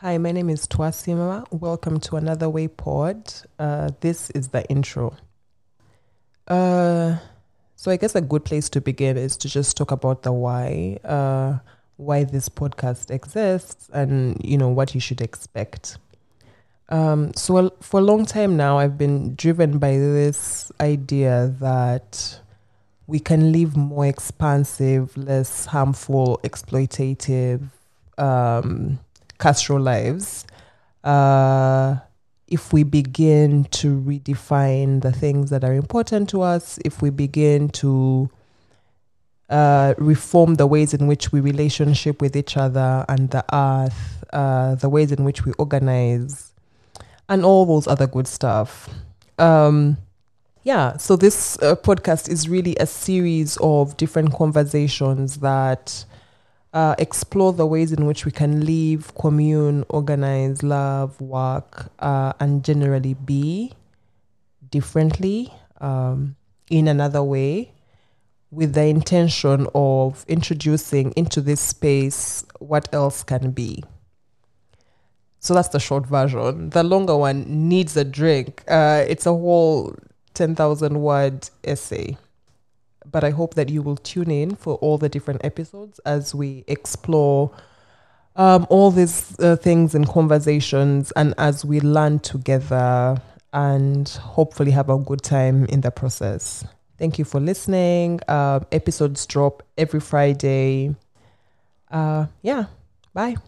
Hi, my name is Twasima. Welcome to another Way Pod. Uh, this is the intro. Uh, so I guess a good place to begin is to just talk about the why, uh, why this podcast exists, and you know what you should expect. Um, so for a long time now, I've been driven by this idea that we can live more expansive, less harmful, exploitative, um, castro lives uh, if we begin to redefine the things that are important to us, if we begin to uh, reform the ways in which we relationship with each other and the earth, uh, the ways in which we organize, and all those other good stuff. Um, yeah, so this uh, podcast is really a series of different conversations that uh, explore the ways in which we can live, commune, organize, love, work, uh, and generally be differently um, in another way with the intention of introducing into this space what else can be. So that's the short version. The longer one needs a drink. Uh, it's a whole 10,000 word essay but I hope that you will tune in for all the different episodes as we explore um, all these uh, things and conversations and as we learn together and hopefully have a good time in the process. Thank you for listening. Uh, episodes drop every Friday. Uh, yeah, bye.